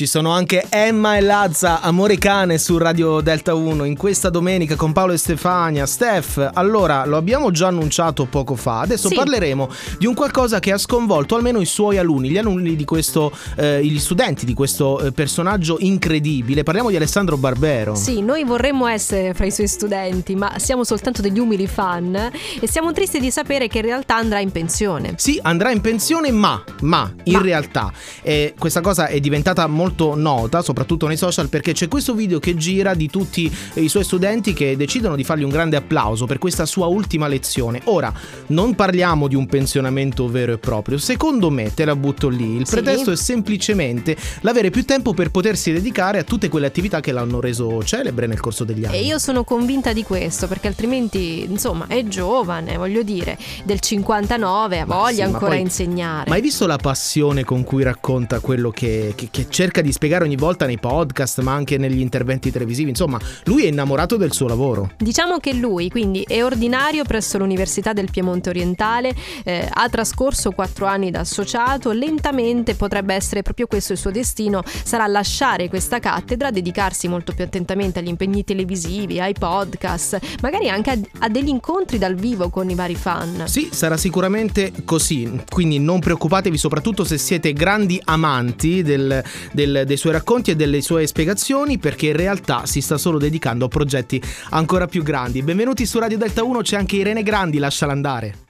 Ci sono anche Emma e Lazza, Amore Cane su Radio Delta 1 in questa domenica con Paolo e Stefania. Steph, allora lo abbiamo già annunciato poco fa, adesso Sì. parleremo di un qualcosa che ha sconvolto almeno i suoi alunni, gli alunni di questo, eh, gli studenti di questo eh, personaggio incredibile. Parliamo di Alessandro Barbero. Sì, noi vorremmo essere fra i suoi studenti, ma siamo soltanto degli umili fan e siamo tristi di sapere che in realtà andrà in pensione. Sì, andrà in pensione, ma, ma in Ma. realtà eh, questa cosa è diventata molto nota, soprattutto nei social, perché c'è questo video che gira di tutti i suoi studenti che decidono di fargli un grande applauso per questa sua ultima lezione. Ora, non parliamo di un pensionamento vero e proprio, secondo me, te la butto lì, il Sì. pretesto è semplicemente l'avere più tempo per potersi dedicare a tutte quelle attività che l'hanno reso celebre nel corso degli anni. E io sono convinta di questo, perché altrimenti, insomma, è giovane, voglio dire, del 59, ha voglia sì, ancora poi- insegnare. Ma hai visto la passione con cui racconta quello che, che- che cerca di spiegare ogni volta nei podcast, ma anche negli interventi televisivi? Insomma, lui è innamorato del suo lavoro. Diciamo che lui quindi è ordinario presso l'Università del Piemonte Orientale, eh, ha trascorso quattro anni da associato, lentamente potrebbe essere proprio questo il suo destino, sarà lasciare questa cattedra, dedicarsi molto più attentamente agli impegni televisivi, ai podcast, magari anche a, a degli incontri dal vivo con i vari fan. Sì, sarà sicuramente così, quindi non preoccupatevi soprattutto se siete grandi amanti del- del- dei suoi racconti e delle sue spiegazioni, perché in realtà si sta solo dedicando a progetti ancora più grandi. Benvenuti su Radio Delta 1, c'è anche Irene Grandi, lasciala andare.